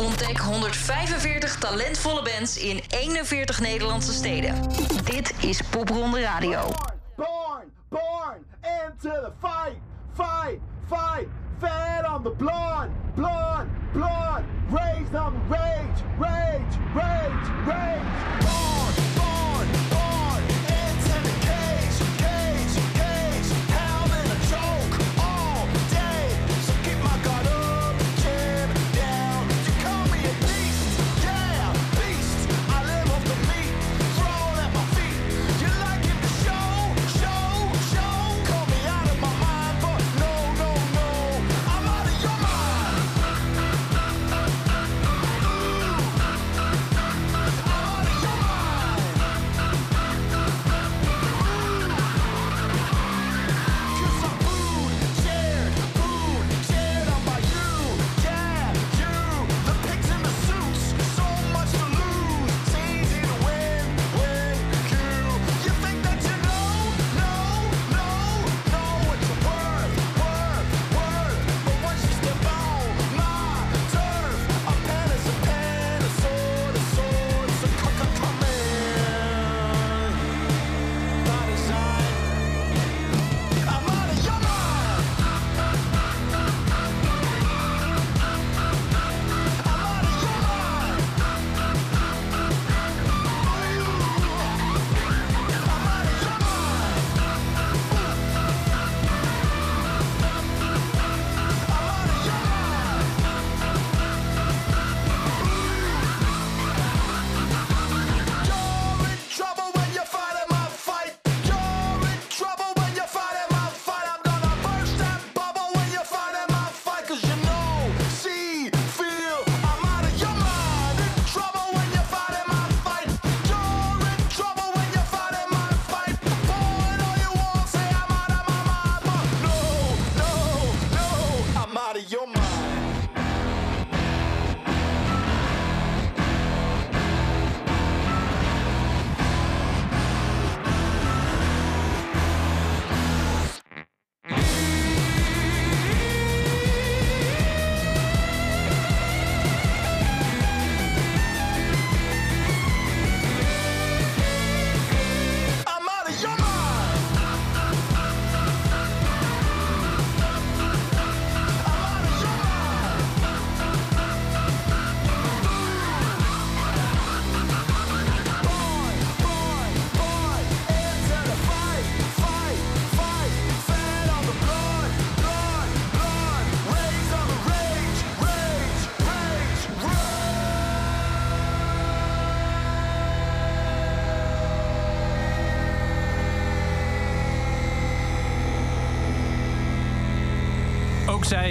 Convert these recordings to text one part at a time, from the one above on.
Ontdek 145 talentvolle bands in 41 Nederlandse steden. Dit is Popronde Radio. Born, born into the fight, fight, fight. On the rage, rage, rage.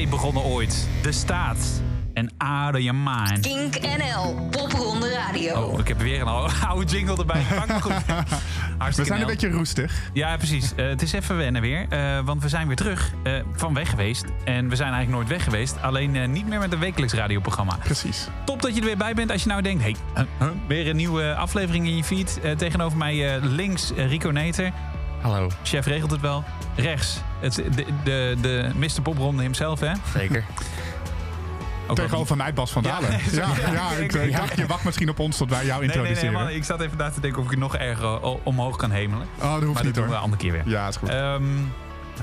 Begonnen ooit. De Staat. En Out of Your Mind. Kink NL, Popronde Radio. Oh, ik heb weer een oude oude jingle erbij goed. We zijn een beetje roestig. Ja, precies. Eh, het is even wennen weer. eh, want we zijn weer terug eh, van weg geweest. En we zijn eigenlijk nooit weg geweest. Alleen eh, niet meer met een wekelijks radioprogramma. Precies. Top dat je er weer bij bent. Als je nou denkt, hey, weer een nieuwe aflevering in je feed. Eh, tegenover mij eh, links Rico Neter. Hallo. Chef regelt het wel. Rechts, het, de, de, de Mr. Popronde himself, hè? Zeker. Ook wel- Tegenover mij Bas van Ja, Dalen. Ja, ja, ja, ik, ja. ik dacht, je wacht misschien op ons tot wij jou Nee, nee, nee, introduceren. man, ik zat even na te denken of ik het nog erger o- omhoog kan hemelen. Oh, dat hoeft maar niet dat doen we een andere keer weer. Ja, is goed. Ehm,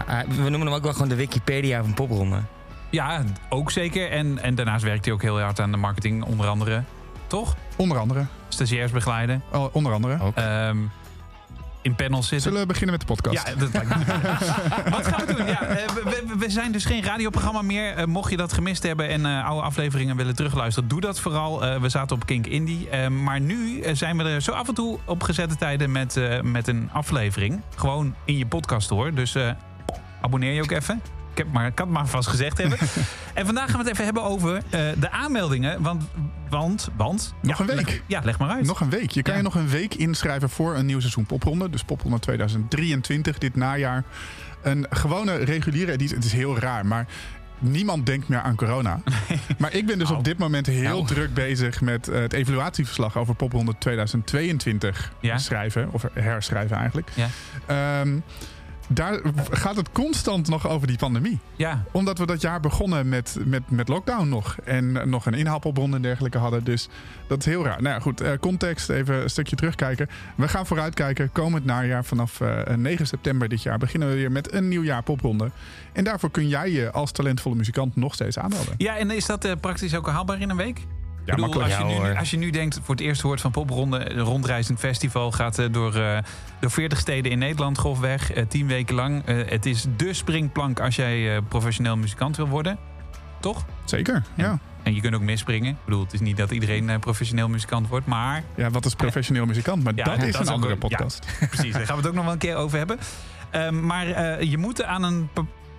Ah, we noemen hem ook wel gewoon de Wikipedia van popronde. ja, ook zeker. En, en daarnaast werkt hij ook heel hard aan de marketing, onder andere. Toch? onder andere. Stagiairs begeleiden. Oh, onder andere. Ook. Ehm, in panels zitten. Zullen we beginnen met de podcast? Ja, dat lijkt me. Wat gaan we doen? Ja, eh, we, zijn dus geen radioprogramma meer. Eh, mocht je dat gemist hebben en eh, oude afleveringen willen terugluisteren, doe dat vooral. We zaten op Kink Indie. Maar nu zijn we er zo af en toe op gezette tijden met, met een aflevering. Gewoon in je podcast hoor. Dus abonneer je ook even. Ik, heb maar, ik kan het maar vast gezegd hebben. en vandaag gaan we het even hebben over eh, de aanmeldingen. Want, want, want... Nog ja, een week. leg- ja, leg maar uit. Nog een week. Je kan Ja. je nog een week inschrijven voor een nieuw seizoen popronde. Dus popronde 2023, dit najaar. Een gewone reguliere editie. Het is heel raar, maar niemand denkt meer aan corona. Maar ik ben dus Nou. op dit moment heel Nou. druk bezig met eh, het evaluatieverslag over popronde 2022 Ja. schrijven. Of herschrijven eigenlijk. Ja. Ehm, daar gaat het constant nog over die pandemie. Ja, Omdat we dat jaar begonnen met, met, met lockdown nog. En eh, nog een inhaalpopronde en dergelijke hadden. Dus dat is heel raar. Nou ja, goed. eh, context, even een stukje terugkijken. We gaan vooruitkijken. Komend najaar vanaf eh, 9 september dit jaar beginnen we weer met een nieuw jaar popronde. En daarvoor kun jij je als talentvolle muzikant nog steeds aanmelden. ja en is dat eh, praktisch ook haalbaar in een week? Bedoel, makkelijk. als, je Ja, nu, als je nu denkt, voor het eerst hoort van popronde, een rondreizend festival gaat eh, door, eh, door 40 steden in Nederland grofweg, eh, 10 weken lang. Eh, het is de springplank als jij eh, professioneel muzikant wil worden, toch? Zeker, ja. En je kunt ook misspringen. Ik bedoel, het is niet dat iedereen eh, professioneel muzikant wordt, maar Ja, wat is professioneel muzikant? Maar Ja, dat is een andere ja, podcast. precies, daar gaan we het ook nog wel een keer over hebben. Ehm, maar eh, je moet aan een,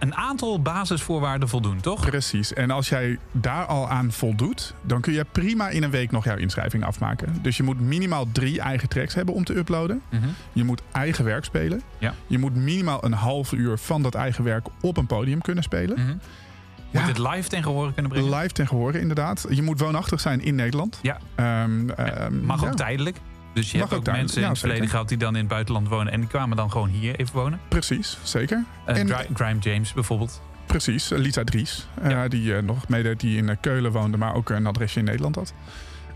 een aantal basisvoorwaarden voldoen, toch? Precies. En als jij daar al aan voldoet, dan kun je prima in een week nog jouw inschrijving afmaken. Dus je moet minimaal drie eigen tracks hebben om te uploaden. Mhm. Je moet eigen werk spelen. Ja. Je moet minimaal een half uur van dat eigen werk op een podium kunnen spelen. Mhm. Ja. Moet het live ten gehore kunnen brengen? Live ten gehore, inderdaad. Je moet woonachtig zijn in Nederland. Ja. Ehm, ehm, Mag ja, ook tijdelijk. Dus je Mag hebt ook mensen ja, in het verleden gehad die dan in het buitenland wonen. En die kwamen dan gewoon hier even wonen. Precies, zeker. Eh En- Gri- Grime James bijvoorbeeld. Precies, Lisa Dries. eh. Die eh, nog meedeed, die in eh, Keulen woonde, maar ook een adresje in Nederland had.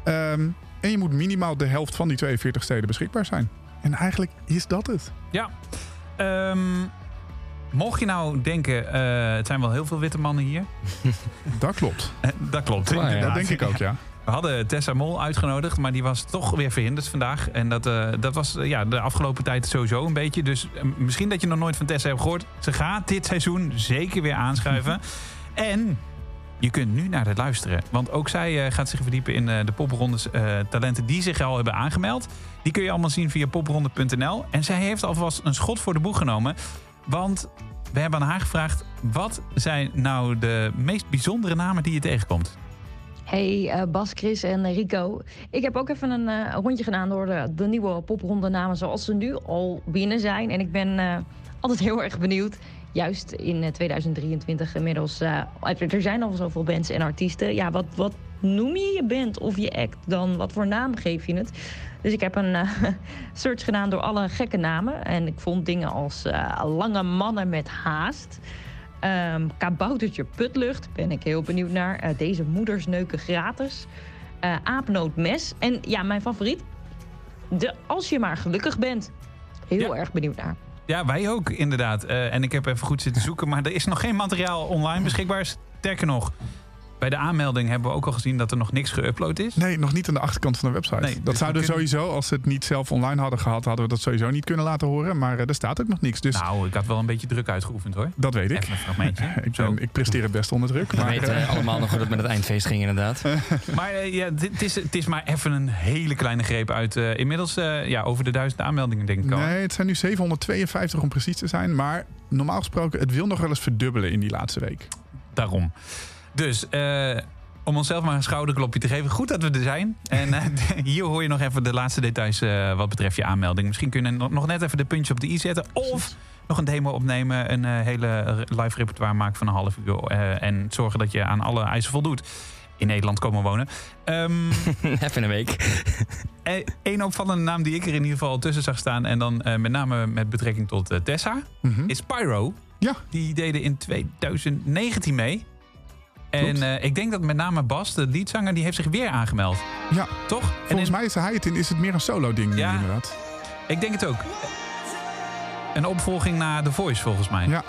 Ehm, en je moet minimaal de helft van die 42 steden beschikbaar zijn. En eigenlijk is dat het. Ja. Ehm, mocht je nou denken, eh, het zijn wel heel veel witte mannen hier. Dat klopt. Eh, dat klopt. Ja. Dat denk ik ook, ja. We hadden Tessa Mol uitgenodigd, maar die was toch weer verhinderd vandaag. En dat, eh, dat was eh, ja, de afgelopen tijd sowieso een beetje. Dus eh, misschien dat je nog nooit van Tessa hebt gehoord. Ze gaat dit seizoen zeker weer aanschuiven. en je kunt nu naar het luisteren. Want ook zij gaat zich verdiepen in de poprondes talenten die zich al hebben aangemeld. Die kun je allemaal zien via popronde.nl. En zij heeft alvast een schot voor de boeg genomen. Want we hebben aan haar gevraagd... wat zijn nou de meest bijzondere namen die je tegenkomt? Hey eh, Bas, Chris en Rico. Ik heb ook even een eh, rondje gedaan door de, nieuwe popronde namen zoals ze nu al binnen zijn. En ik ben eh, altijd heel erg benieuwd. Juist in eh, 2023 inmiddels. eh, er zijn al zoveel bands en artiesten. Ja, wat, wat noem je je band of je act dan? Wat voor naam geef je het? Dus ik heb een eh, search gedaan door alle gekke namen. En ik vond dingen als eh, lange mannen met haast. Ehm kaboutertje putlucht, ben ik heel benieuwd naar. Eh, deze moeders neuken gratis. Eh aapnootmes. En ja, mijn favoriet. De Als je maar gelukkig bent. Heel Ja. erg benieuwd naar. Ja, wij ook inderdaad. Eh, en ik heb even goed zitten zoeken, maar er is nog geen materiaal online beschikbaar. Sterker nog, bij de aanmelding hebben we ook al gezien dat er nog niks geüpload is. Nee, nog niet aan de achterkant van de website. Nee, dat dus zouden we kunnen- sowieso, als ze het niet zelf online hadden gehad, hadden we dat sowieso niet kunnen laten horen. Maar eh, er staat ook nog niks. Dus Nou, ik had wel een beetje druk uitgeoefend hoor. dat weet ik. Even een fragmentje. Ik, ben, ik presteer het best onder druk. We Maar, weten eh, allemaal nog hoe dat met het eindfeest ging inderdaad. Maar eh, ja, dit- het is, het is maar even een hele kleine greep uit. eh, inmiddels eh, ja, over de duizend aanmeldingen denk ik al. nee, het zijn nu 752 om precies te zijn. Maar normaal gesproken, het wil nog wel eens verdubbelen in die laatste week. Daarom. Dus eh, om onszelf maar een schouderklopje te geven. Goed dat we er zijn. En eh, hier hoor je nog even de laatste details eh, wat betreft je aanmelding. Misschien kunnen we nog- net even de puntje op de i zetten. Of nog een demo opnemen. Een hele live repertoire maken van een half uur. en zorgen dat je aan alle eisen voldoet. In Nederland komen wonen. Ehm Even een week. Eén opvallende naam die ik er in ieder geval tussen zag staan. En dan met name met betrekking tot Tessa. Mhm. Is Pyro. Ja. Die deden in 2019 mee. En eh, ik denk dat met name Bas, de leadzanger, die heeft zich weer aangemeld. Ja, Toch? En volgens in- mij is hij het in, is het meer een solo ding nu Ja. inderdaad. Ik denk het ook. Een opvolging naar The Voice, volgens mij. Ja.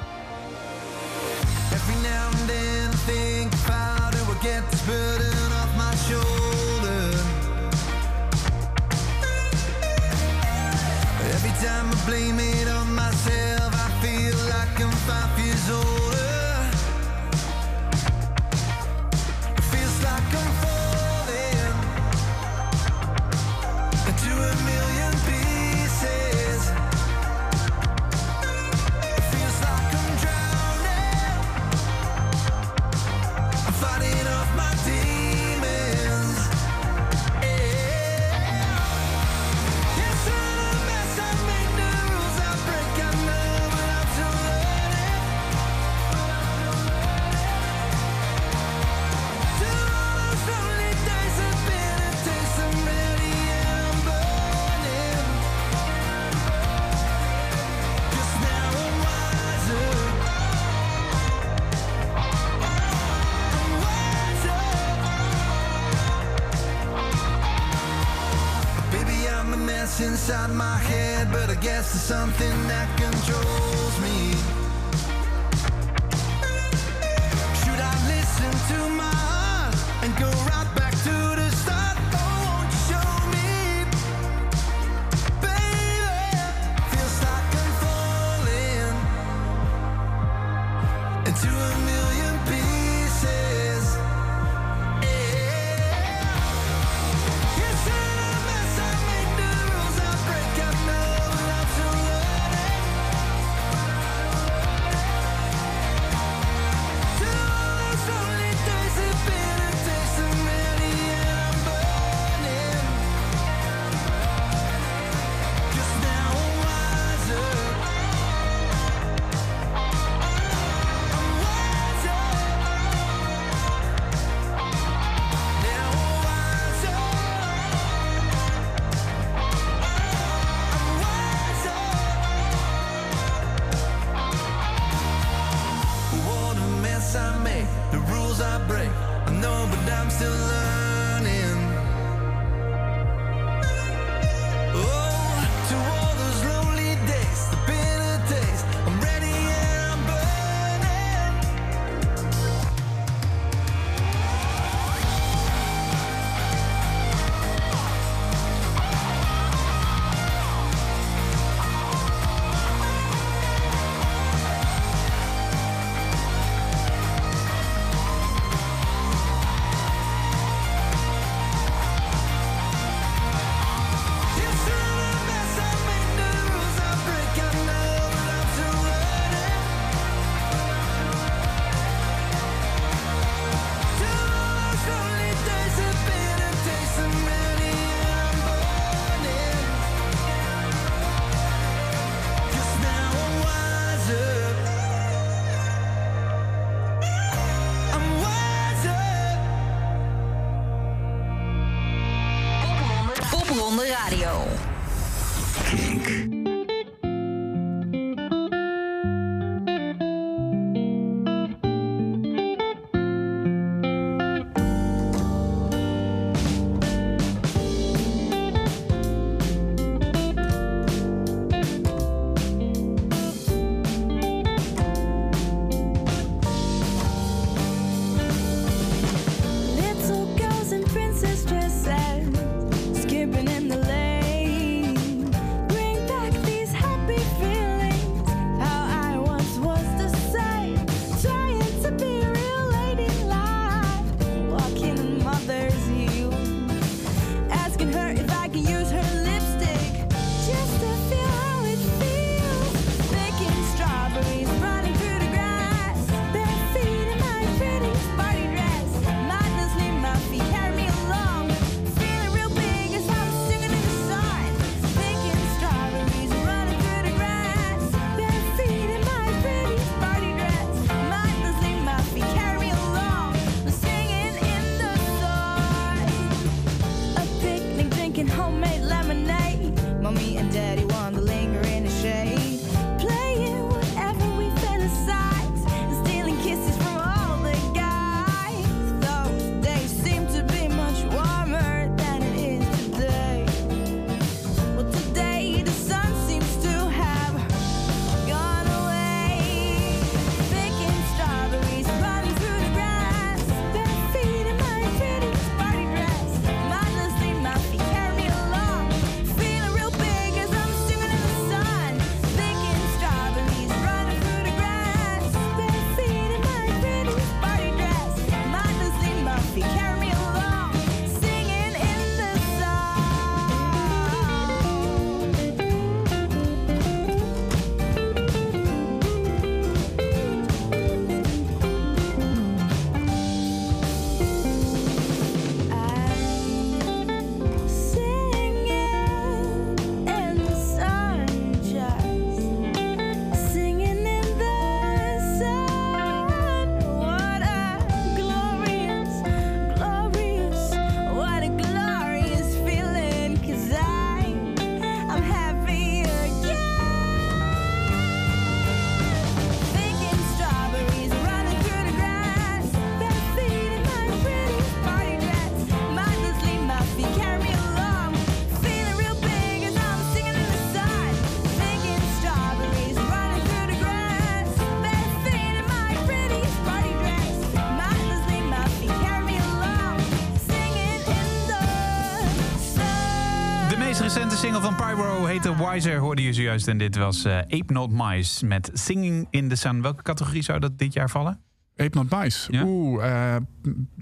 Heette Wiser, hoorde je zojuist. En dit was eh, Ape Not Mice met Singing in the Sun. Welke categorie zou dat dit jaar vallen? Ape Not Mice. Ja. Oeh, eh,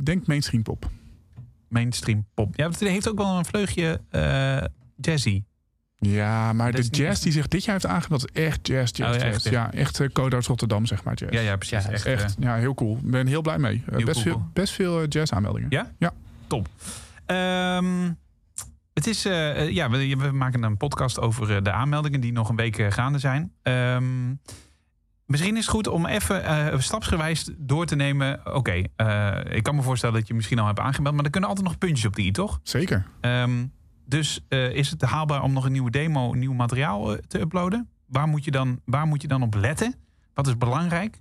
denk mainstream pop. Mainstream pop. Ja, het heeft ook wel een vleugje eh, jazzy. Ja, maar de niet jazz echt- die zich dit jaar heeft aangemeld is echt jazz, jazz, Oh, ja, jazz. echt, ja, echt uh, Codarts Rotterdam, zeg maar, jazz. Ja, ja, precies. Ja, echt. Echt, ja, heel cool. Ik ben heel blij mee. Best, cool. veel, best veel jazz aanmeldingen. Ja? Ja. Top. Ehm, het is, eh, eh, ja, we, we maken een podcast over eh, de aanmeldingen die nog een week gaande zijn. Ehm, misschien is het goed om even stapsgewijs door te nemen. Oké, ik kan me voorstellen dat je misschien al hebt aangemeld, maar er kunnen altijd nog puntjes op de i, toch? Zeker. Ehm, dus is het haalbaar om nog een nieuwe demo, nieuw materiaal te uploaden? Waar moet, je dan, waar moet je dan op letten? Wat is belangrijk?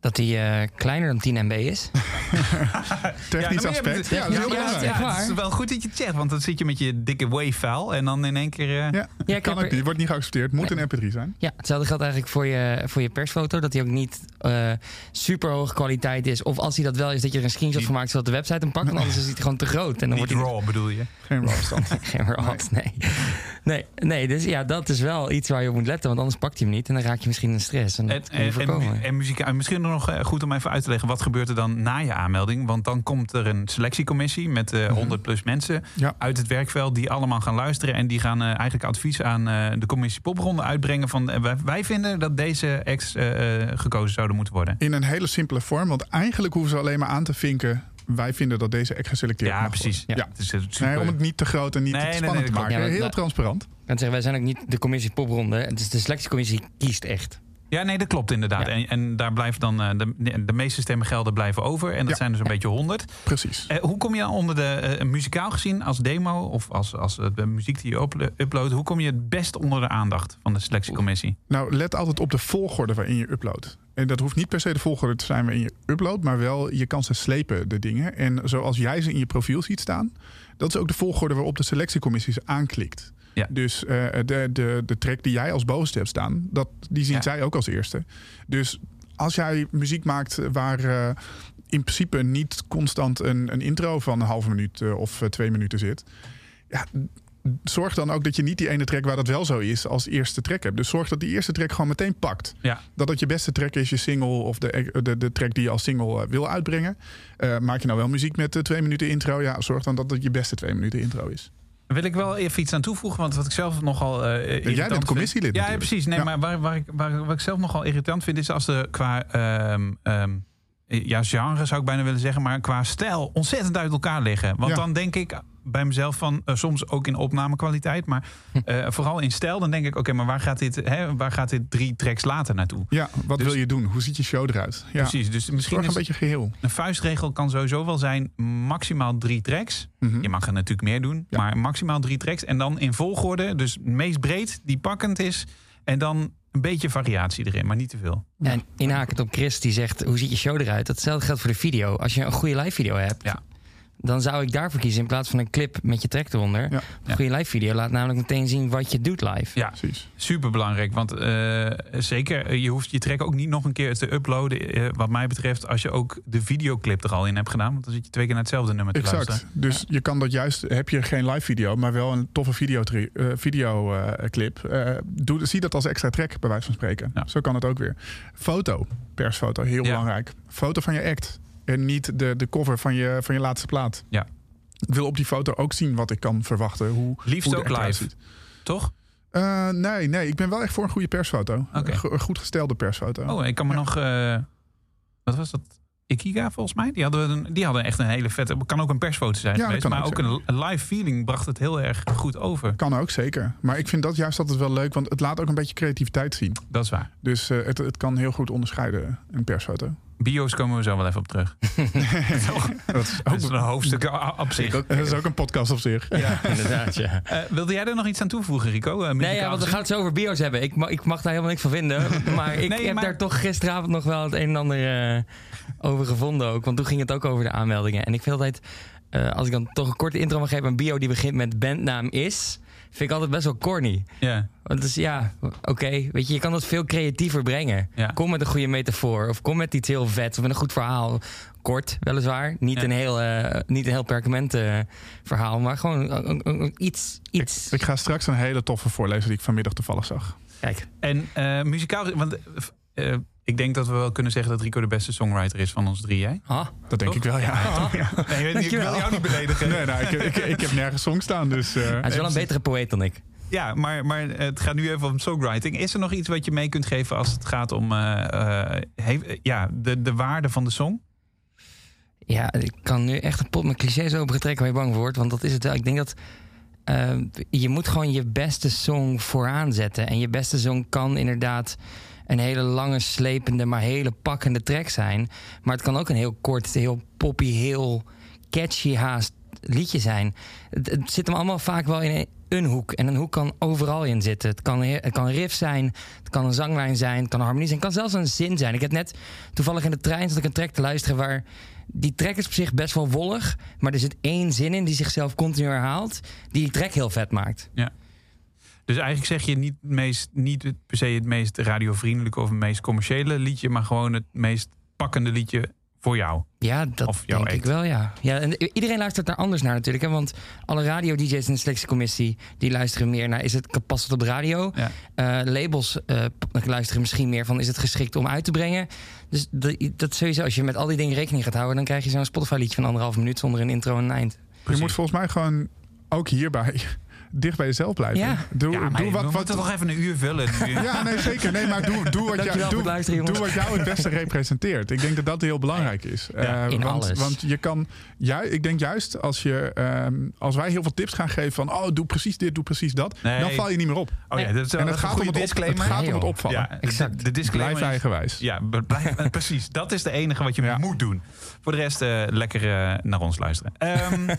Dat die eh, kleiner dan 10 MB is. Technisch aspect. Ja, het is wel goed dat je het zegt, want dan zit je met je dikke WAV-file en dan in één keer... eh, Ja, Ja, ik kan ook niet. Wordt niet geaccepteerd. Moet een MP3 zijn. Ja, hetzelfde geldt eigenlijk voor je, voor je persfoto. Dat die ook niet eh, super hoge kwaliteit is. Of als hij dat wel is, dat je er een screenshot van maakt zodat de website hem pakt. Want anders is hij gewoon te groot. En dan Niet wordt hij raw bedoel je? Geen raw stand. geen raad. Nee. Nee, nee, dus ja, dat is wel iets waar je op moet letten. Want anders pakt hij hem niet. En dan raak je misschien in stress. En En, en, voorkomen. en, en muziek, en misschien nog eh, goed om even uit te leggen... wat gebeurt er dan na je aanmelding? Want dan komt er een selectiecommissie met eh 100 plus mensen... Ja. uit het werkveld die allemaal gaan luisteren... en die gaan eh, eigenlijk advies aan eh, de commissie Popronde uitbrengen... van wij, wij vinden dat deze ex gekozen zouden moeten worden. In een hele simpele vorm. Want eigenlijk hoeven ze alleen maar aan te vinken. Wij vinden dat deze echt geselecteerd Ja, mag precies. Ja. Het is, super. Nee, om het niet te groot en niet Nee, te spannend nee, te maken. Ja, Heel transparant. Ik kan zeggen, wij zijn ook niet de commissie popronde. Het is de selectiecommissie kiest echt. Ja, nee, dat klopt inderdaad. Ja. En, en daar blijven dan eh, de, de meeste stemmengelden blijven over. En dat Ja. zijn dus een beetje 100. Precies. Eh, hoe kom je dan onder de eh, muzikaal gezien als demo of als, als de muziek die je uplo- uploadt, hoe kom je het best onder de aandacht van de selectiecommissie? Nou, let altijd op de volgorde waarin je uploadt. En dat hoeft niet per se de volgorde te zijn waarin je uploadt, maar wel je kan ze slepen, de dingen. En zoals jij ze in je profiel ziet staan, dat is ook de volgorde waarop de selectiecommissie ze aanklikt. Ja. Dus eh, de, de, de track die jij als bovenste hebt staan, dat, die zien Ja. zij ook als eerste. Dus als jij muziek maakt waar eh, in principe niet constant een, een intro van een halve minuut eh, of twee minuten zit. Ja, zorg dan ook dat je niet die ene track waar dat wel zo is als eerste track hebt. Dus zorg dat die eerste track gewoon meteen pakt. Ja. Dat het je beste track is, je single of de, de, de track die je als single wil uitbrengen. Maak je nou wel muziek met de twee minuten intro? Ja, zorg dan dat het je beste twee minuten intro is. Wil ik wel even iets aan toevoegen, want wat ik zelf nogal. eh irritant jij bent vind- commissielid Ja, ja, precies. Nee, Ja. maar waar, waar, ik, waar, wat ik zelf nogal irritant vind, is als er qua. ehm, ehm, ja, genre zou ik bijna willen zeggen, maar qua stijl ontzettend uit elkaar liggen. Want Ja. dan denk ik bij mezelf van, eh, soms ook in opnamekwaliteit, maar eh, vooral in stijl, dan denk ik, oké, maar waar gaat, dit, hè, waar gaat dit drie tracks later naartoe? Ja, wat Dus- wil je doen? Hoe ziet je show eruit? Ja, Precies, dus misschien Zorg is een beetje geheel. een vuistregel kan sowieso wel zijn maximaal drie tracks. Mhm. Je mag er natuurlijk meer doen, Ja. maar maximaal drie tracks. En dan in volgorde, dus meest breed, die pakkend is. En dan een beetje variatie erin, maar niet te veel. En inhakend op Chris die zegt, hoe ziet je show eruit? Datzelfde geldt voor de video. Als je een goede live video hebt, Ja. Dan zou ik daarvoor kiezen in plaats van een clip met je track eronder. Ja. Een goede live video laat namelijk meteen zien wat je doet live. Ja, Precies. super belangrijk. Want eh, zeker, eh, je hoeft je track ook niet nog een keer te uploaden. eh, wat mij betreft, als je ook de videoclip er al in hebt gedaan. Want dan zit je twee keer naar hetzelfde nummer te Exact. luisteren. Dus je kan dat juist, heb je geen live video, maar wel een toffe videoclip. video, clip, doe, zie dat als extra track, bij wijze van spreken. Ja. Zo kan het ook weer. Foto, persfoto, heel Ja. belangrijk. Foto van je act. En niet de, de cover van je, van je laatste plaat. Ja. Ik wil op die foto ook zien wat ik kan verwachten. Hoe, Liefst hoe ook live. ziet. Toch? Eh, nee, nee, ik ben wel echt voor een goede persfoto. Een go- Een goed gestelde persfoto. Oh, ik kan me Ja. nog. eh, wat was dat? Ikiga volgens mij. Die hadden, een, die hadden echt een hele vette. Kan ook een persfoto zijn Ja, geweest. Maar ook ook een, een live feeling bracht het heel erg goed over. Kan ook, zeker. Maar ik vind dat juist altijd wel leuk, want het laat ook een beetje creativiteit zien. Dat is waar. Dus eh, het, het kan heel goed onderscheiden, een persfoto. Bio's komen we zo wel even op terug. Dat is Dat ook, is een hoofdstuk op zich. dat is ook een podcast op zich. Ja, inderdaad, ja. Eh, wilde jij er nog iets aan toevoegen, Rico? Eh, Nee, ja, want we gaan het zo over bio's hebben. Ik, ma- ik mag daar helemaal niks van vinden. Maar ik Nee, heb maar- daar toch gisteravond nog wel het een en ander eh, over gevonden ook. Want toen ging het ook over de aanmeldingen. En ik vind altijd, eh, als ik dan toch een korte intro mag geven... een bio die begint met bandnaam is... vind ik altijd best wel corny. Ja. Want dus ja, oké, weet je, je kan dat veel creatiever brengen. Ja. Kom met een goede metafoor of kom met iets heel vet of met een goed verhaal. kort, weliswaar. Niet, Ja. een, heel, eh, niet een heel perkament eh, verhaal, maar gewoon iets. iets. Ik ga straks een hele toffe voorlezen die ik vanmiddag toevallig zag. Kijk, En eh, muzikaal, want ik denk dat we wel kunnen zeggen dat Rico de beste songwriter is van ons drie. Jij? ah, Dat denk Toch? ik wel, ja. ah. Nee, ik, weet niet, ik Dankjewel. wil jou niet beledigen. Nee, nou, ik, ik, ik heb nergens song staan, dus... eh, hij is wel een betere poëet dan ik. Ja, maar, maar het gaat nu even om songwriting. Is er nog iets wat je mee kunt geven als het gaat om eh, eh, ja, de, de waarde van de song? Ja, ik kan nu echt een pot met clichés opengetrekken waar je bang voor wordt. Want dat is het wel. Ik denk dat je moet gewoon je beste song vooraan zetten. En je beste song kan inderdaad een hele lange, slepende, maar hele pakkende track zijn. Maar het kan ook een heel kort, heel poppy, heel catchy haast liedje zijn. Het, zit hem allemaal vaak wel in een, hoek. En een hoek kan overal in zitten. Het kan, he- het kan een riff zijn, het kan een zanglijn zijn, het kan een harmonie zijn, het kan zelfs een zin zijn. Ik heb net toevallig in de trein zat ik een track te luisteren waar die track is op zich best wel wollig, maar er zit één zin in die zichzelf continu herhaalt, die die track heel vet maakt. Dus eigenlijk zeg je niet, het meest, niet het- per se het meest radiovriendelijke of het meest commerciële liedje, maar gewoon het meest pakkende liedje voor jou. Ja, dat Of jouw denk ik wel, ja. ja en iedereen luistert daar anders naar natuurlijk. Hè? Want alle radio-dj's in de selectiecommissie... die luisteren meer naar... is het past het op de radio? Ja. Eh, labels eh, luisteren misschien meer van... is het geschikt om uit te brengen? Dus de- dat sowieso, als je met al die dingen rekening gaat houden... dan krijg je zo'n Spotify-liedje van anderhalf minuut... zonder een intro en een eind. je moet volgens mij gewoon ook hierbij dicht bij jezelf blijven. Ja. Doe, Ja, maar doe wat, we wat, moeten toch even een uur vullen. nu. Ja, nee, zeker. Nee, maar doe, doe, wat, jou, doe, doe wat jou het beste representeert. Ik denk dat dat heel belangrijk is. Ja, Eh, in want, alles. Want je kan, ja, ik denk juist als, je, ehm, als wij heel veel tips gaan geven van, oh, doe precies dit, doe precies dat, Nee. dan val je niet meer op. Oh ja, dat is wel En het gaat, om het, op, het disclaimer. gaat Nee, om het opvallen. Ja, Exact. De, de disclaimer Blijf eigenwijs. Ja, blijf, precies. Dat is de enige wat je Ja. moet doen. Voor de rest eh, lekker eh, naar ons luisteren. Ehm,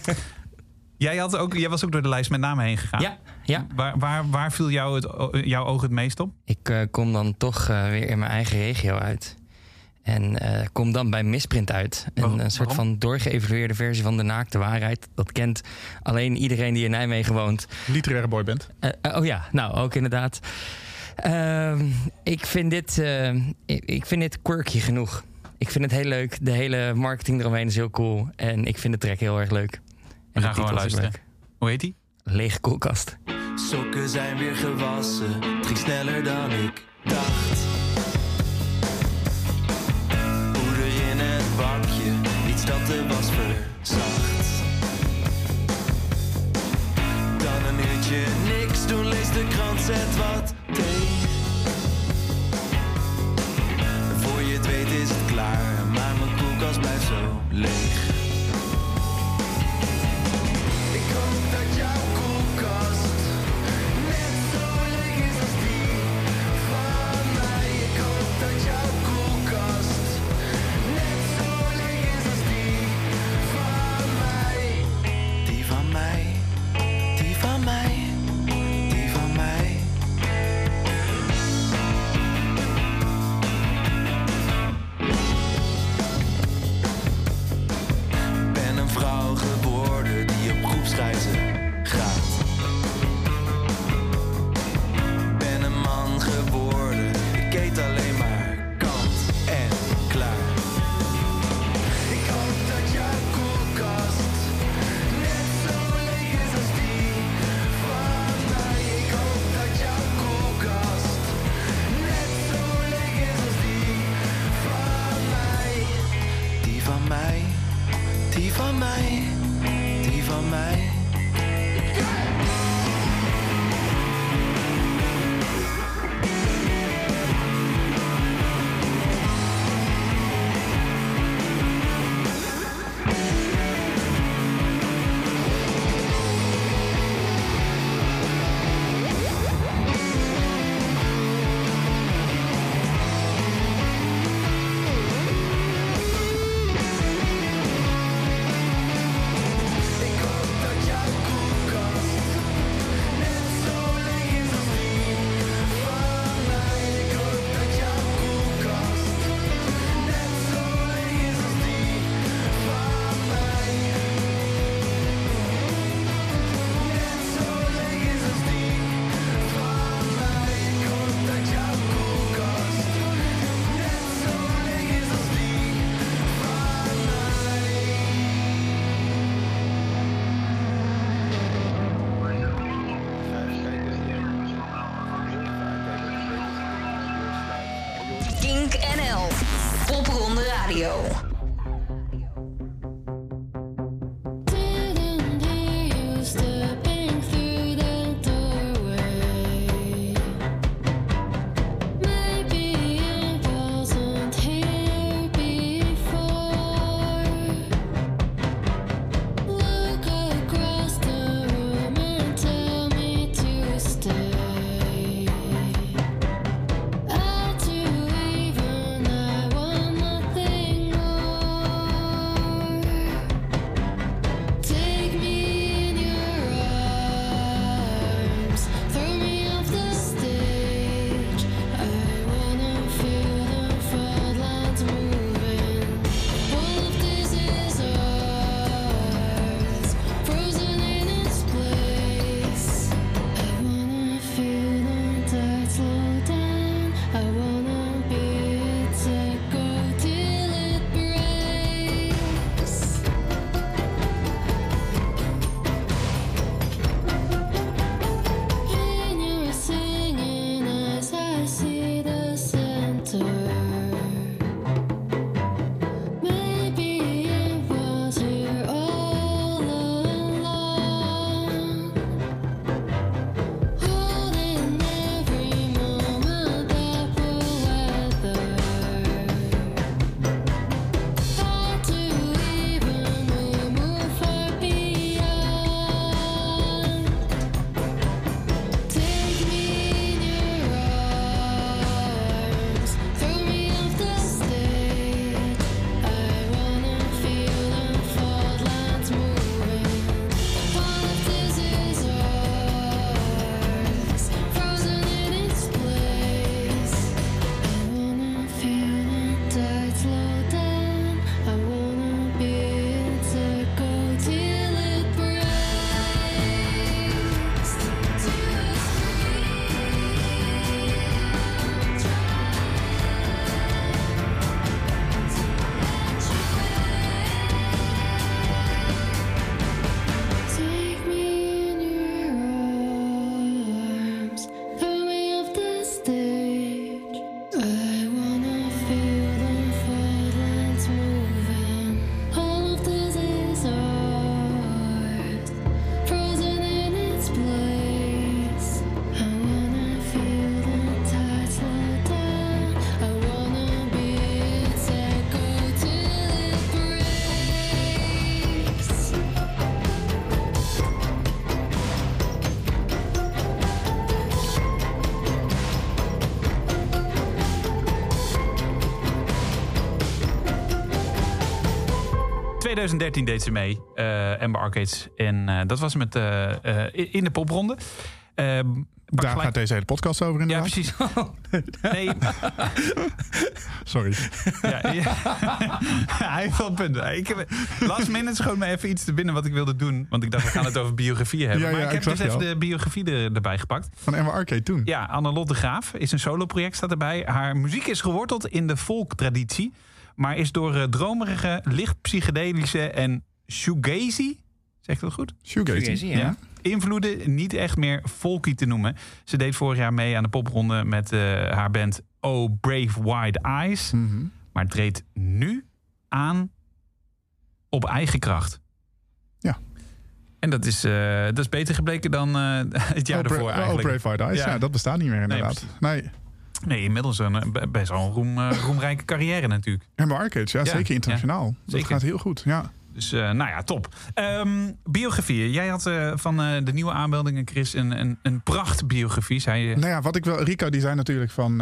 jij, had ook, jij was ook door de lijst met namen heen gegaan. Ja, ja. Waar, waar, waar viel jou het, jouw oog het meest op? Ik eh, kom dan toch eh, weer in mijn eigen regio uit. En eh, kom dan bij Misprint uit. Een, Waarom? een soort Waarom? van doorgeëvalueerde versie van de naakte waarheid. Dat kent alleen iedereen die in Nijmegen woont. Literaire boyband. Eh, eh, oh ja, nou ook inderdaad. Ehm, ik, vind dit, eh, ik, ik vind dit quirky genoeg. Ik vind het heel leuk. De hele marketing eromheen is heel cool. En ik vind de track heel erg leuk. We gaan gewoon luisteren. Hoe heet die? Lege koelkast. Sokken zijn weer gewassen, het ging sneller dan ik dacht. Poeder in het bakje, iets dat de was verzacht. Dan een uurtje niks doen, lees de krant, zet wat thee. Voor je het weet is het klaar, maar mijn koelkast blijft zo leeg. Dat Kink NL. Popronde Radio. 2013 deed ze mee, eh Amber Arcades. En eh, dat was met, eh, in- de popronde. Daar gelijk- gaat deze hele podcast over Ja, inderdaad. precies. Nee, Sorry. ja, ja. hij heeft wel punten. Ik heb, last minute schoot me even iets te binnen wat ik wilde doen. Want ik dacht, we gaan het over biografie hebben. Ja, maar ja, ik heb dus even de biografie er, erbij gepakt. Van Emma Arcade toen. Ja, Annelotte de Graaf is een soloproject, staat erbij. Haar muziek is geworteld in de folktraditie. Maar is door eh, dromerige, licht psychedelische en shoegazy... Zeg ik dat goed? Shoegazy. Shoegazy, ja. Ja. Invloeden niet echt meer folky te noemen. Ze deed vorig jaar mee aan de popronde met eh, haar band Oh Brave Wide Eyes. Mhm. Maar treedt nu aan op eigen kracht. Ja. En dat is, eh, dat is beter gebleken dan eh, het jaar Oh, ervoor oh, eigenlijk. Brave White Eyes. Ja. Ja. dat bestaat niet meer inderdaad. Nee, Nee, inmiddels een eh, be- best wel een roem, eh, roemrijke carrière natuurlijk. Emma Arcade, ja, Ja, zeker internationaal. Dat zeker. gaat heel goed, ja. Dus eh, nou ja, top. Ehm biografieën. Jij had van de nieuwe aanmeldingen, Chris, een, een, een prachtbiografie. Zei je. Nou ja, wat ik wel... Rico die zei natuurlijk van...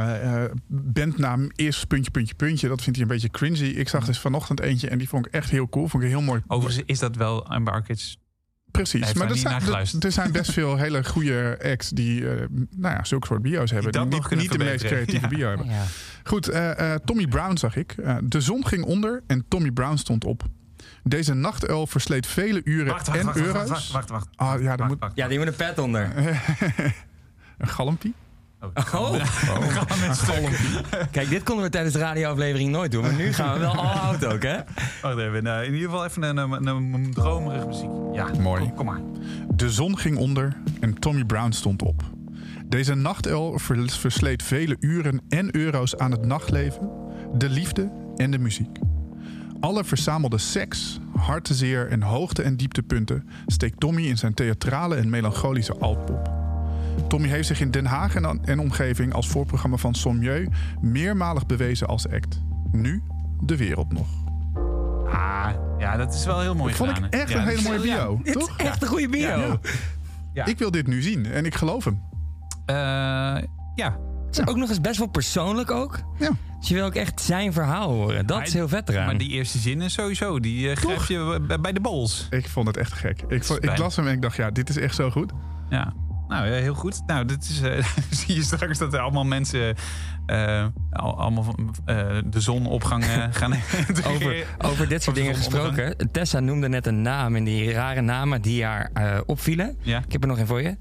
bandnaam is puntje, puntje, puntje. Dat vindt hij een beetje cringy. Ik zag dus vanochtend eentje en die vond ik echt heel cool. Vond ik heel mooi... Overigens is dat wel Amber Arcade's Precies. heeft Maar er niet zijn, naar er, er zijn best veel hele goede acts die eh, nou ja, zulke soort bio's hebben. Die, nog niet, de meest creatieve Ja. bio hebben. Ja. Goed, eh, eh, Tommy Brown zag ik. De zon ging onder en Tommy Brown stond op. Deze nachtuil versleet vele uren Wacht, wacht, en wacht, euro's. wacht, wacht, wacht, wacht. Ah, ja, moet- wacht. ja, die moet een pet onder. Een galmpie? Oh. Kijk, dit konden we tijdens de radioaflevering nooit doen. Maar nu gaan we wel all out ook, hè? Wacht even. Nou, in ieder geval even een, een, een, een dromerige muziek. Ja, Mooi. Kom, kom maar. De zon ging onder en Tommy Brown stond op. Deze nachtuil ver- versleet vele uren en euro's aan het nachtleven, de liefde en de muziek. Alle verzamelde seks, hartezeer en hoogte- en dieptepunten steekt Tommy in zijn theatrale en melancholische altpop. Tommy heeft zich in Den Haag en, en omgeving als voorprogramma van Sommieu meermalig bewezen als act. Nu de wereld nog. Ah, ja, dat is wel heel mooi Vond ik gedaan. hè? echt Ja, een dat hele is mooie ja. bio, toch? echt een goede bio. Ja. Ja. Ik wil dit nu zien en ik geloof hem. Eh, ja. Het is ook nog eens best wel persoonlijk ook. Ja. Dus je wil ook echt zijn verhaal horen. Dat Maar- is heel vet eraan. Maar die eerste zinnen sowieso, die uh, grijp je bij- de bols. Ik vond het echt gek. Ik, vond, ik las hem en ik dacht, ja, dit is echt zo goed. Ja. Nou, ja, heel goed. Nou, dit is, eh, zie je straks dat er allemaal mensen eh, al- allemaal van, eh, de zonopgang eh, gaan. Over, over dit soort dingen gesproken. Tessa noemde net een naam en die rare namen die haar eh, opvielen. Ja. Ik heb er nog een voor je.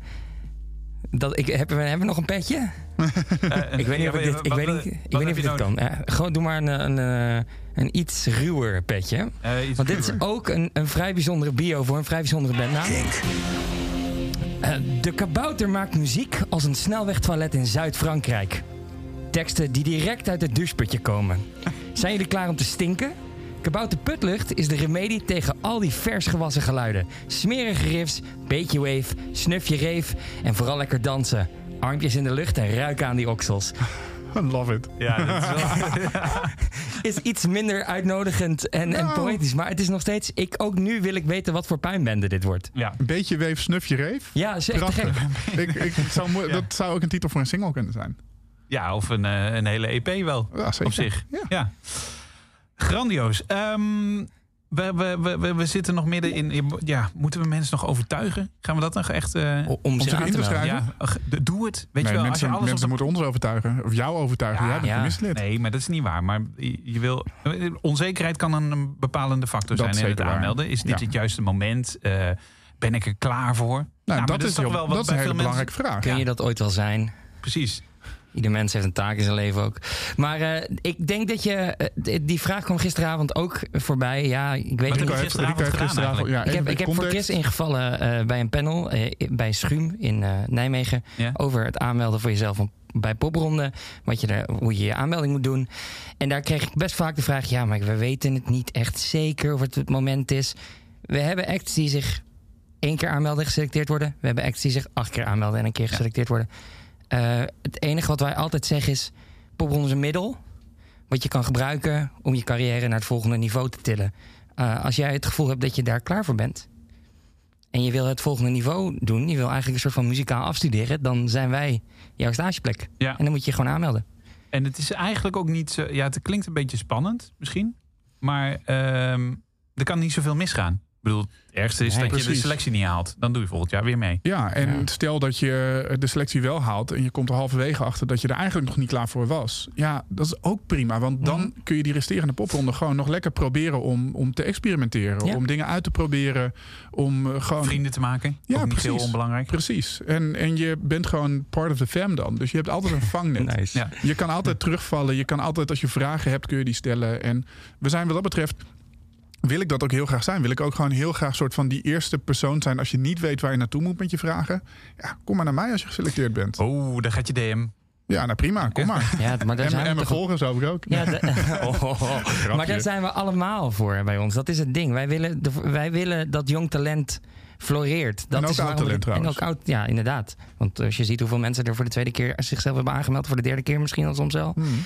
Dat, ik, hebben, we, hebben we nog een petje? Eh, Ik weet niet of ik dit, ik wat- weet niet, ik weet niet of dit kan. Eh, gewoon doe maar een, een, eh, een iets ruwer petje. Eh, iets Want dit is ook een, een vrij bijzondere bio voor een vrij bijzondere bandnaam. Eh, de kabouter maakt muziek als een snelwegtoilet in Zuid-Frankrijk. Teksten die direct uit het doucheputje komen. Zijn jullie klaar om te stinken? Kabouter Putlucht is de remedie tegen al die vers gewassen geluiden. Smerige riffs, beetje wave, snufje reef en vooral lekker dansen. Armpjes in de lucht en ruiken aan die oksels. Love it. Ja, dat is wel... Is iets minder uitnodigend en, en Nou. poëtisch. Maar het is nog steeds... Ik, ook nu wil ik weten wat voor puinbende dit wordt. ja. Een beetje weef, snufje, reef. Ja. Prachtig. ik, ik zou, Dat zou ook een titel voor een single kunnen zijn. ja, of een, eh, een hele EP wel. Ja, zeker. Op zich. Ja. Ja. Grandioos. Ehm, we, we, we, we, zitten nog midden in... Ja, moeten we mensen nog overtuigen? Gaan we dat nog echt... eh, O- Om, zich zich aan in te schrijven? ja, doe het. Weet Nee, je wel, als mensen, je alles mensen op moeten ons overtuigen. Of jou overtuigen. Ja, Jij bent ja. commissielid. Nee, maar dat is niet waar. Maar je wil, onzekerheid kan een bepalende factor Dat zijn is in het aanmelden. Is dit Ja. het juiste moment? Eh, ben ik er klaar voor? Nou, dat, is, toch heel- wel wat dat is bij een hele veel mensen- belangrijke vraag. Kun je dat ooit wel zijn? Precies. Ieder mens heeft een taak in zijn leven ook. Maar eh, ik denk dat je... eh, die vraag kwam gisteravond ook voorbij. Ja, ik weet niet. gisteravond heeft gedaan gisteravond- ja, Ik heb, ik heb voor. Chris ingevallen eh, bij een panel eh, bij Schuum in eh, Nijmegen. Ja. Over het aanmelden voor jezelf op- bij popronde. Wat je er, hoe je je aanmelding moet doen. En daar kreeg ik best vaak de vraag: ja, maar we weten het niet echt zeker of het het moment is. We hebben acts die zich één keer aanmelden en geselecteerd worden. We hebben acts die zich acht keer aanmelden en een keer geselecteerd worden. Eh, het enige wat wij altijd zeggen is: popronde is een middel. Wat je kan gebruiken om je carrière naar het volgende niveau te tillen. Eh, als jij het gevoel hebt dat je daar klaar voor bent. En je wil het volgende niveau doen. Je wil eigenlijk een soort van muzikaal afstuderen. Dan zijn wij jouw stageplek. Ja. En dan moet je je gewoon aanmelden. En het is eigenlijk ook niet zo... Ja, het klinkt een beetje spannend misschien. Maar ehm, er kan niet zoveel misgaan. Bedoel, het ergste is Nee, dat je de selectie niet haalt. Dan doe je volgend jaar weer mee. Ja, en Ja. stel dat je de selectie wel haalt en je komt er halverwege achter dat je er eigenlijk nog niet klaar voor was. Ja, dat is ook prima, want dan Mhm. kun je die resterende popronde gewoon nog lekker proberen om, om te experimenteren, Ja. om dingen uit te proberen, om eh, gewoon... Vrienden te maken. Ja, ook niet precies. heel onbelangrijk. Precies. En, en je bent gewoon part of the fam dan. Dus je hebt altijd een vangnet. Nice. Ja. Je kan altijd terugvallen. Je kan altijd, als je vragen hebt, kun je die stellen. En we zijn wat dat betreft. Wil ik dat ook heel graag zijn? Wil ik ook gewoon heel graag soort van die eerste persoon zijn als je niet weet waar je naartoe moet met je vragen? Ja, kom maar naar mij als je geselecteerd bent. Oh, daar gaat je DM. Ja, nou prima, kom maar. Ja, maar daar En, zijn en we mijn volgers hoop ik ook. Ja, de- Oh, oh, oh. maar daar zijn we allemaal voor bij ons. Dat is het ding. Wij willen, de, wij willen dat jong talent floreert. Dat En ook is waarom talent En ook oud, ja, inderdaad. Want als je ziet hoeveel mensen er voor de tweede keer zichzelf hebben aangemeld, voor de derde keer misschien al soms wel. Hmm.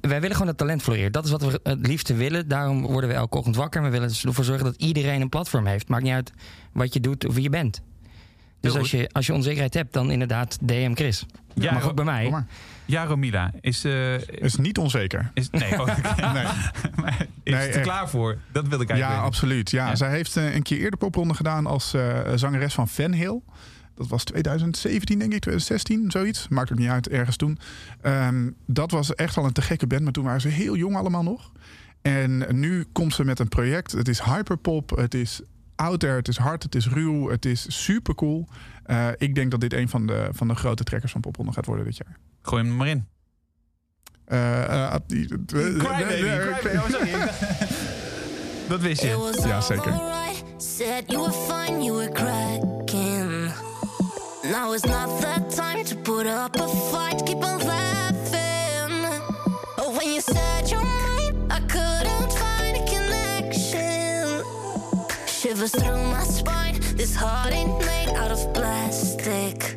Wij willen gewoon dat talent floreert. Dat is wat we het liefste willen. Daarom worden we elke ochtend wakker. En we willen dus ervoor zorgen dat iedereen een platform heeft. Maakt niet uit wat je doet of wie je bent. Dus als je, als je onzekerheid hebt, dan inderdaad DM Chris. Ja, Mag ook bij mij. Maar. Ja, Romila, is, eh Is niet onzeker. is, nee, oh. Nee. Maar is Nee, er echt. klaar voor? Dat wil ik eigenlijk Ja, weten. absoluut. Ja, Ja. Zij heeft eh, een keer eerder popronde gedaan als eh, zangeres van Van Hill. Dat was 2017, denk ik, 2016, zoiets. Maakt ook niet uit, ergens toen. Ehm, dat was echt al een te gekke band, maar toen waren ze heel jong allemaal nog. En nu komt ze met een project. Het is hyperpop, het is out there, het is hard, het is ruw, het is super cool. ik denk dat dit een van de, van de grote trekkers van popronde gaat worden dit jaar. Gooi hem maar in. Dat wist je. Ja, zeker. Said you were fine, you were cracking. Now is not that time to put up a fight, keep on laughing. Oh, when you said your mind, I couldn't find a connection. Shivers through my spine, this heart ain't made out of plastic.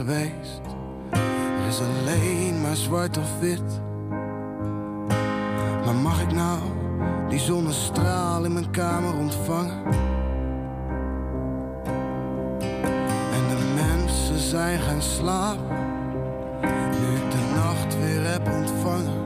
geweest. Er is alleen maar zwart of wit. Maar mag ik nou die zonnestraal in mijn kamer ontvangen? En de mensen zijn gaan slapen. Nu ik de nacht weer heb ontvangen.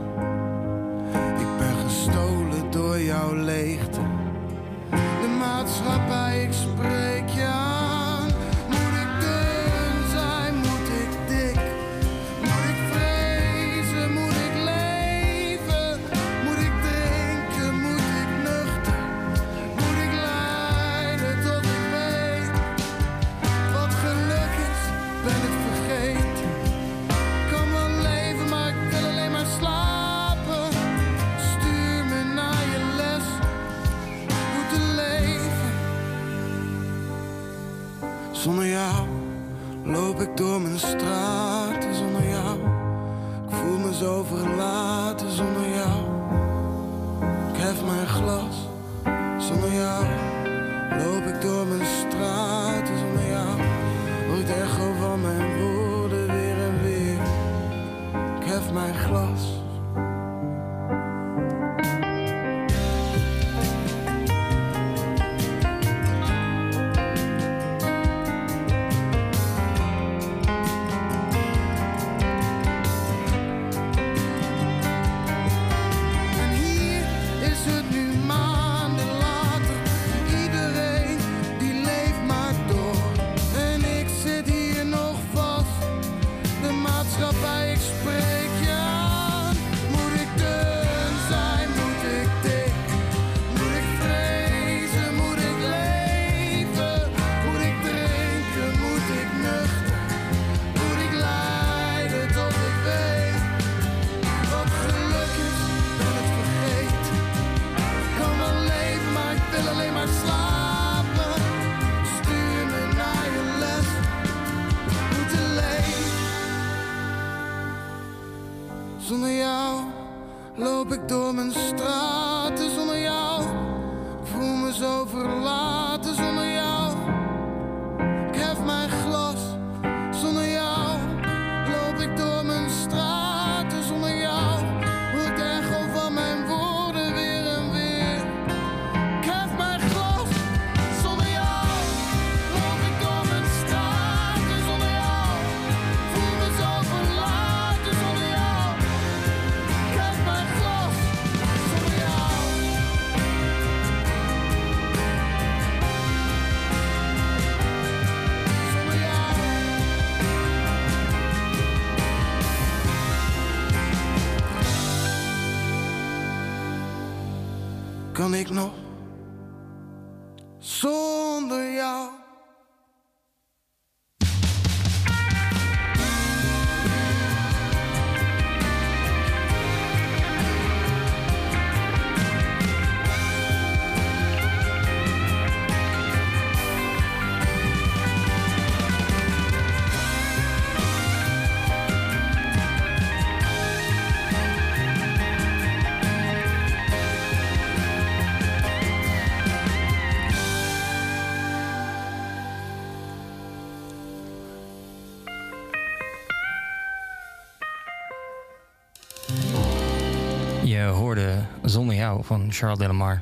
Jou van Charles Delamar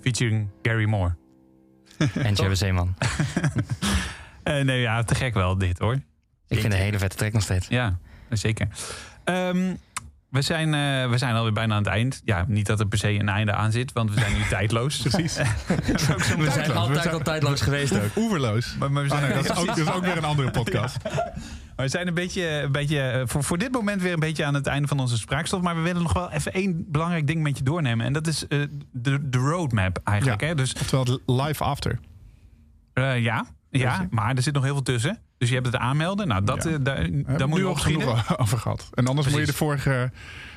Featuring Gary Moore. en Tjebbe Zeeman. Eh, nee, ja, te gek wel dit hoor. Ik vind het een hele vette track nog steeds. Ja, zeker. Ehm, we, zijn, eh, we zijn alweer bijna aan het eind. Ja, niet dat er per se een einde aan zit, want we zijn nu tijdloos. Precies. We zijn altijd al tijdloos geweest ook. Oeverloos. Maar, maar we Ah, nee, dat, is ook, dat is ook weer een andere podcast. we zijn een beetje, een beetje eh, voor, voor dit moment weer een beetje aan het einde van onze spraakstof. Maar we willen nog wel even één belangrijk ding met je doornemen. En dat is eh, de, de roadmap eigenlijk. Ja. Hè? Dus Oftewel het live after. eh, ja, ja, maar er zit nog heel veel tussen. Dus je hebt het aanmelden. Nou, dat, Ja. eh, daar, Daar moet je op genoeg over gehad. En anders moet je de vorige,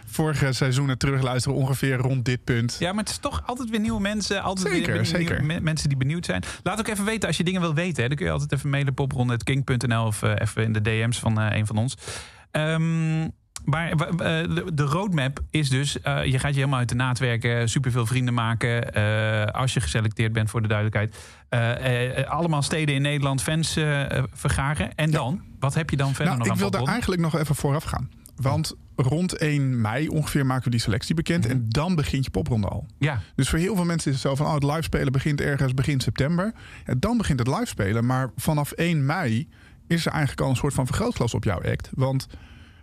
vorige seizoenen terugluisteren. Ongeveer rond dit punt. Ja, maar het is toch altijd weer nieuwe mensen. Altijd Zeker, weer zeker. nieuwe mensen die benieuwd zijn. Laat ook even weten als je dingen wil weten. Hè. Dan kun je altijd even mailen popronde.king.nl of eh, even in de DM's van eh, een van ons. Ehm, maar w- eh, de, de roadmap is dus, eh, je gaat je helemaal uit de naad werken, superveel vrienden maken. eh, als je geselecteerd bent voor de duidelijkheid. Eh, eh, allemaal steden in Nederland fans eh, eh, vergaren. En dan? Wat heb je dan verder Nou, nog ik aan wil daar eigenlijk nog even vooraf gaan. Want rond 1 mei ongeveer maken we die selectie bekend. En dan begint je popronde al. Ja, Dus voor heel veel mensen is het zo van... Oh, het live spelen begint ergens begin september. Ja, dan begint het live spelen. Maar vanaf 1 mei is er eigenlijk al een soort van vergrootglas op jouw act. Want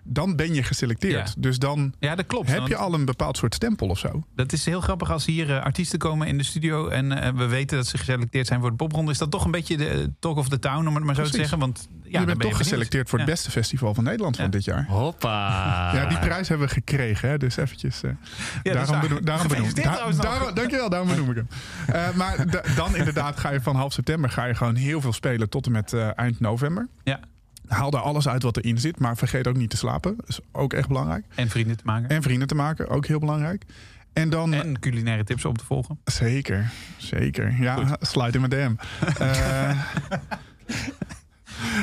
dan ben je geselecteerd. Ja. Dus dan ja, dat klopt. heb want- je al een bepaald soort stempel of zo. Dat is heel grappig als hier eh, artiesten komen in de studio en eh, we weten dat ze geselecteerd zijn voor de popronde. Is dat toch een beetje de eh, talk of the town, om het maar zo te zeggen? Want ja, je bent ben toch geselecteerd voor het beste festival van Nederland van Ja. dit jaar. Hoppa. Ja, die prijs hebben we gekregen. Hè? Dus eventjes... eh, Ja, dat is daarom benoem, daarom benoem, daar- dankjewel, daarom benoem ik hem. Eh, maar da- dan inderdaad ga je van half september ga je gewoon heel veel spelen tot en met eh, eind november. Ja, Haal daar alles uit wat erin zit, maar vergeet ook niet te slapen. Dat is ook echt belangrijk. en vrienden te maken. En vrienden te maken, ook heel belangrijk. En dan... En culinaire tips op te volgen. Zeker, zeker. Ja, sluit in mijn DM.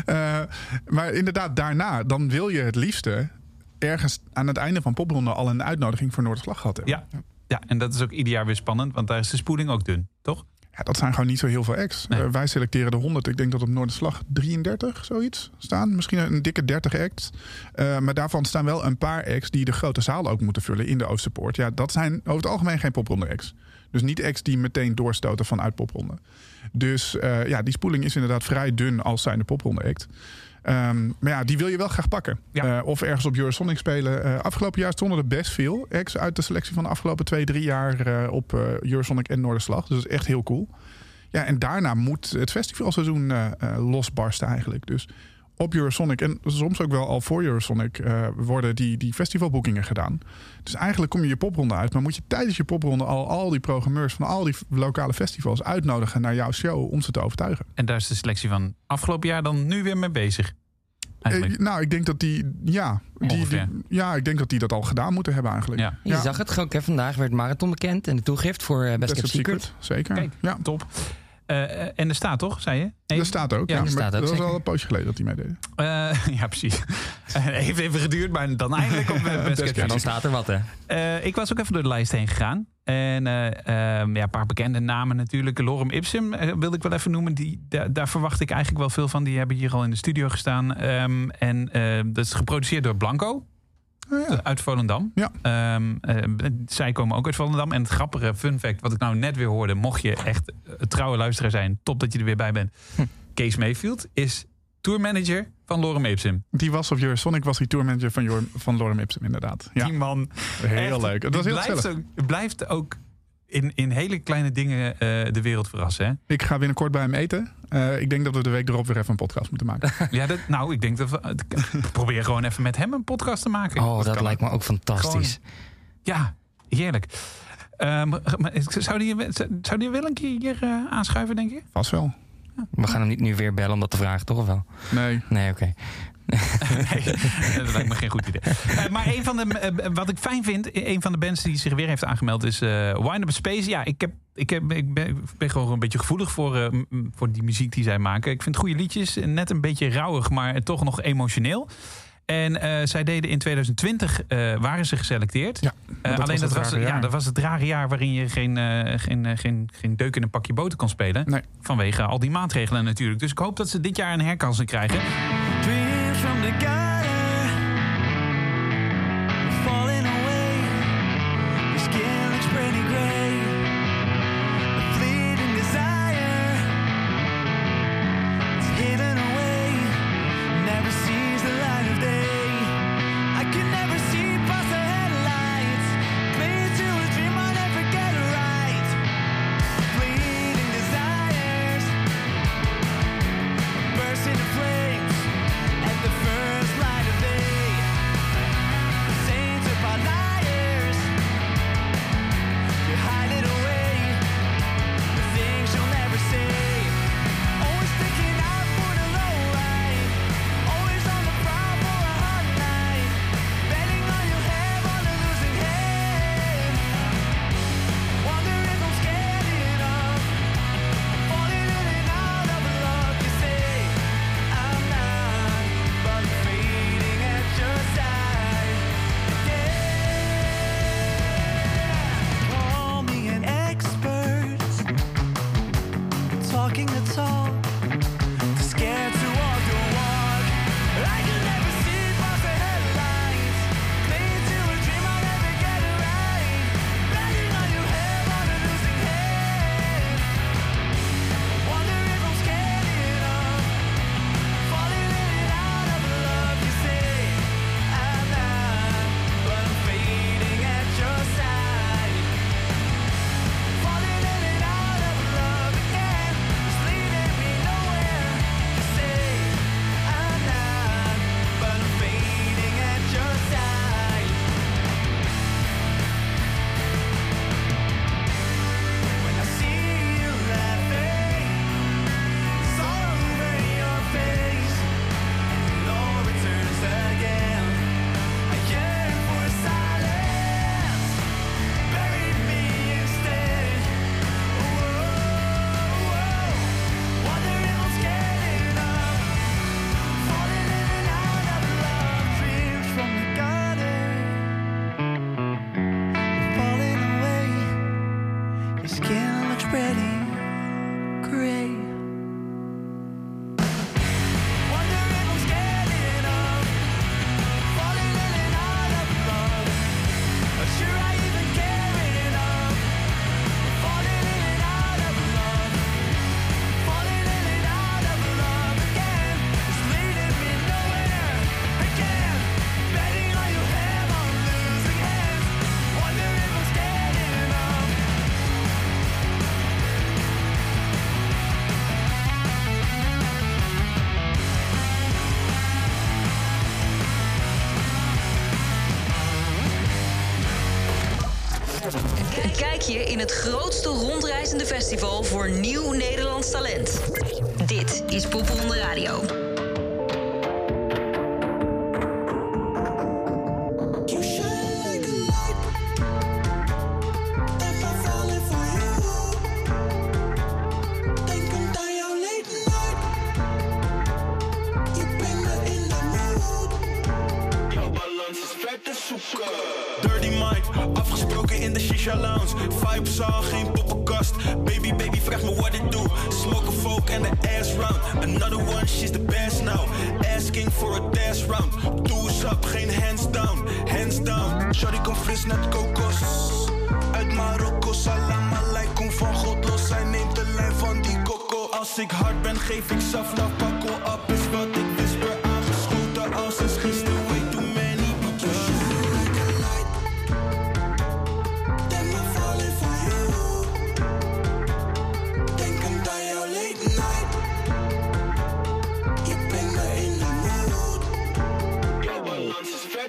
Eh, eh, maar inderdaad, daarna, dan wil je het liefste ergens aan het einde van popronde al een uitnodiging voor Noorderslag gehad hebben. Ja. ja, en dat is ook ieder jaar weer spannend, want daar is de spoeling ook dun, toch? Ja, dat zijn gewoon niet zo heel veel. Nee. Eh, wij selecteren de 100. Ik denk dat op Noorderslag 33 zoiets staan. Misschien een dikke 30 acts. Eh, maar daarvan staan wel een paar acts die de grote zaal ook moeten vullen in de Oosterpoort. Ja, dat zijn over het algemeen geen popronde acts. Dus niet acts die meteen doorstoten vanuit popronde. Dus eh, ja, die spoeling is inderdaad vrij dun als zijn de popronde act. Ehm, maar ja, die wil je wel graag pakken. Ja. Eh, of ergens op Eurosonic spelen. Eh, afgelopen jaar stonden er best veel acts uit de selectie van de afgelopen twee, drie jaar eh, op Eurosonic en Noorderslag. Dus dat is echt heel cool. Ja, en daarna moet het festivalseizoen losbarsten eigenlijk. Dus op Eurosonic en soms ook wel al voor Eurosonic eh, worden die, die festivalboekingen gedaan. Dus eigenlijk kom je je popronde uit, maar moet je tijdens je popronde al al die programmeurs van al die lokale festivals uitnodigen naar jouw show om ze te overtuigen. En daar is de selectie van afgelopen jaar dan nu weer mee bezig. Eigenlijk. Eh, nou, ik denk dat die, ja, die, ja, ik denk dat die dat al gedaan moeten hebben eigenlijk. Ja. Je zag het ook, hè? vandaag werd Marathon bekend en de toegift voor eh, Best Best Kept Secret. Secret, zeker. Kijk, ja, top. Eh, eh, en er staat toch, zei je? dat staat ook. Ja, Ja, er staat ook, dat was al een poosje geleden dat die meededen. Eh, ja, precies. Heeft even geduurd, maar dan eindelijk op Best Ja, dan staat er wat, hè? Eh, ik was ook even door de lijst heen gegaan. En eh, ehm, ja, een paar bekende namen natuurlijk. Lorem Ipsum wilde ik wel even noemen. Die, daar, daar verwacht ik eigenlijk wel veel van. Die hebben hier al in de studio gestaan. Ehm, en eh, dat is geproduceerd door Blanco. Uit Volendam. Ja. Ehm, eh, zij komen ook uit Volendam. En het grappige fun fact, wat ik nou net weer hoorde, mocht je echt een trouwe luisteraar zijn, top dat je er weer bij bent. Kees Mayfield is tourmanager van Lorem Ipsum. Die was op Eurosonic, was die tourmanager van, van Lorem Ipsum, inderdaad. Ja. Die man. Heel echt, leuk. Dat was heel blijft ook, blijft ook in, in hele kleine dingen eh, de wereld verrassen. Hè? Ik ga binnenkort bij hem eten. Eh, ik denk dat we de week erop weer even een podcast moeten maken. Ja, dat, nou, ik denk dat we. Probeer gewoon even met hem een podcast te maken. Oh, dat lijkt me ook fantastisch. Ja, heerlijk. Ehm, zou, die, zou die wel een keer hier eh, aanschuiven, denk je? Vast wel. We gaan hem niet nu weer bellen om dat te vragen, toch of wel? Nee. Nee, oké. Nee, dat lijkt me geen goed idee. Eh, maar een van de, eh, wat ik fijn vind, een van de bands die zich weer heeft aangemeld is eh Wind Up Space. Ja, ik, heb, ik, heb, ik ben, ik ben gewoon een beetje gevoelig voor, eh, voor die muziek die zij maken. Ik vind goede liedjes, net een beetje rauwig, maar toch nog emotioneel. En eh, zij deden in 2020, eh, waren ze geselecteerd. Ja, Eh, alleen was dat het was, rare ja, dat was het rare jaar waarin je geen, eh, geen, eh, geen, geen deuk in een pakje boter kon spelen. Nee. Vanwege al die maatregelen natuurlijk. Dus ik hoop dat ze dit jaar een herkansing krijgen. got. In het grootste rondreizende festival voor nieuw Nederlands talent. Dit is Popronde Radio. Shine like a light. Am I falling for you? Denkend aan jouw late night. Je brengt me in de mood. Dirty mind, afgesproken in de shisha Shisha lounge, vibes al, geen poppenkast. Baby, baby, vraag me what it do. Smoke a folk and the ass round. Another one, she's the best now. Asking for a test round. Toes up, geen hands down, hands down. Shorty kom fris net kokos. Uit Marokko, salam alaikum van God los. Zij neemt de lijn van die koko. Als ik hard ben, geef ik safla pakko op. Is wat ik whisper aangeschoten als een gisteren.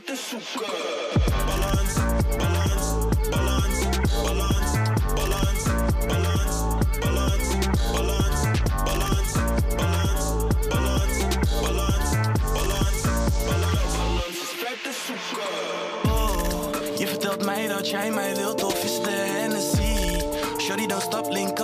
Ver te zoeken. Balans, balans, balans, balans, balans, balans, balans, balans, balans, balans, balans, balans, balans, balans, balans is zoeken. Oh, je vertelt mij dat jij mij wilt of is de Hennessy? Shorty dan stap link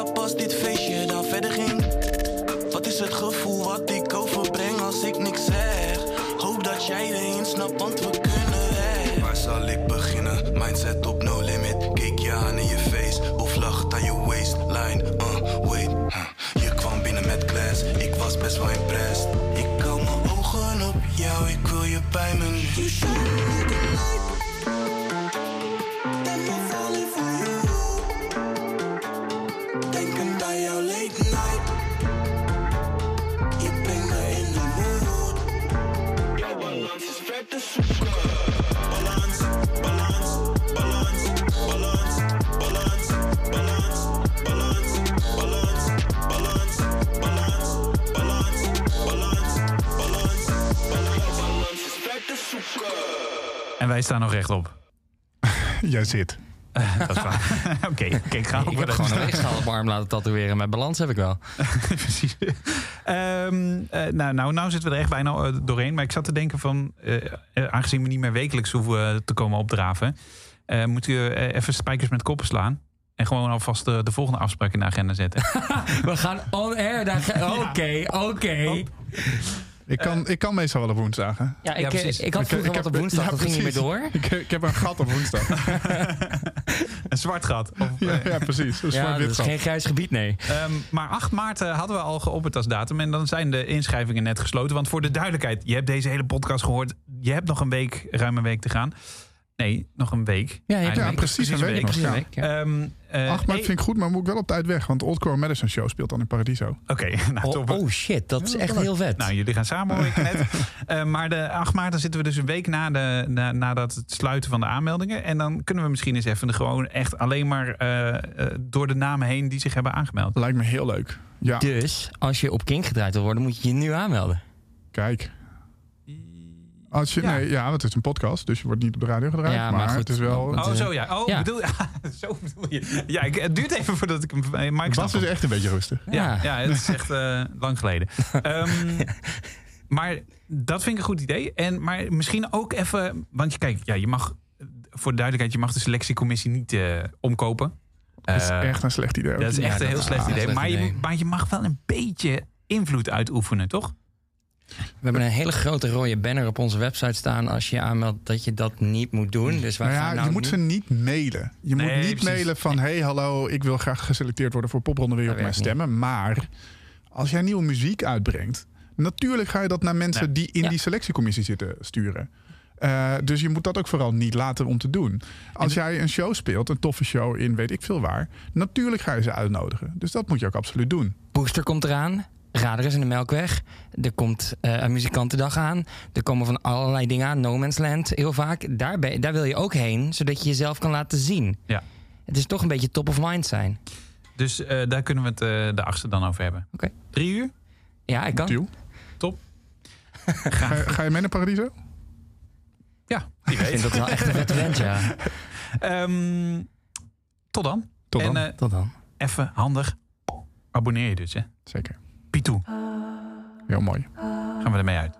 Staan nog rechtop. Jij zit. dat is waar. Oké, ik ga Ik heb gewoon een weegschaal op arm laten tatoeëren. Mijn balans heb ik wel. Precies. Ehm, eh, nou, nou, nou zitten we er echt bijna eh, doorheen. Maar ik zat te denken van... eh, eh, aangezien we niet meer wekelijks hoeven eh, te komen opdraven... eh moet u eh, even spijkers met koppen slaan. En gewoon alvast de, de volgende afspraak in de agenda zetten. We gaan on air. Oké, oké. Ik kan, ik kan meestal wel op woensdagen. Ja, ik, Ja, eh, precies. ik had vroeger wat op woensdag. ja, dat ging niet meer door. Ik, ik heb een gat op woensdag. Een zwart gat. Of, ja, eh, ja, precies. Een dat is gat. geen grijs gebied, nee. Ehm, maar 8 maart eh, hadden we al geopperd als datum. En dan zijn de inschrijvingen net gesloten. Want voor de duidelijkheid, je hebt deze hele podcast gehoord. Je hebt nog een week, ruim een week te gaan. Nee, nog een week. Ja, je hebt Eigenlijk. Ja, precies een week nog. Precies een week, ja. Ehm, eh, 8 maart hey- vind ik goed, maar moet ik wel op tijd weg. Want Old Core Madison Show speelt dan in Paradiso. Oké, nou Oh, oh shit, dat is echt heel vet. Nou, jullie gaan samen hoor ik net. Eh, maar de 8 maart, dan zitten we dus een week na, de, na nadat het sluiten van de aanmeldingen. En dan kunnen we misschien eens even gewoon echt alleen maar eh, eh, door de namen heen die zich hebben aangemeld. Lijkt me heel leuk. Ja, Dus als je op Kink gedraaid wil worden, moet je je nu aanmelden. kijk. Als je, Ja. Nee, ja, want het is een podcast, dus je wordt niet op de radio gedraaid. Ja, maar het is wel... want- Oh, eh, zo ja. Oh, ja. bedoel Zo bedoel je. Ja, ik, het duurt even voordat ik hem... eh, Maar ik snap Bas is echt een beetje rustig. Ja, Ja. ja, het is echt eh, lang geleden. Ehm, maar dat vind ik een goed idee. En, maar misschien ook even... Want je, kijk, ja, je mag... Voor de duidelijkheid, je mag de selectiecommissie niet eh, omkopen. Dat is Eh, echt een slecht idee. Dat is echt Ja, een heel slecht ah, idee. slecht Maar je, idee. maar je mag wel een beetje invloed uitoefenen, toch? We hebben een hele grote rode banner op onze website staan als je je aanmeldt dat je dat niet moet doen. Dus wij Nou ja, gaan nou je moet nu- ze niet mailen. Je Nee, moet niet precies. mailen van... hey, hallo, ik wil graag geselecteerd worden voor popronde. Je op Dat mij werkt stemmen? Maar als jij nieuwe muziek uitbrengt... natuurlijk ga je dat naar mensen Ja. die in Ja. die selectiecommissie zitten sturen. Eh, dus je moet dat ook vooral niet laten om te doen. Als jij een show speelt, een toffe show in weet ik veel waar... natuurlijk ga je ze uitnodigen. Dus dat moet je ook absoluut doen. Booster komt eraan. Radar is in de Melkweg. Er komt eh, een muzikantendag aan. Er komen van allerlei dingen aan. No Man's Land heel vaak. Daar, ben- daar wil je ook heen, zodat je jezelf kan laten zien. Ja. Het is toch een beetje top of mind zijn. Dus eh, daar kunnen we het eh, de achtste dan over hebben. Oké. Drie uur? Ja, ik kan. Tiel, Top. ga, je- ga je mee naar Paradiso? Ja, Ik vind dat wel echt een vet event, ja. Ehm, tot dan. Tot dan. En Tot dan. even handig. Abonneer je dus, hè. Zeker. Pietoe. Heel mooi. Gaan we ermee uit.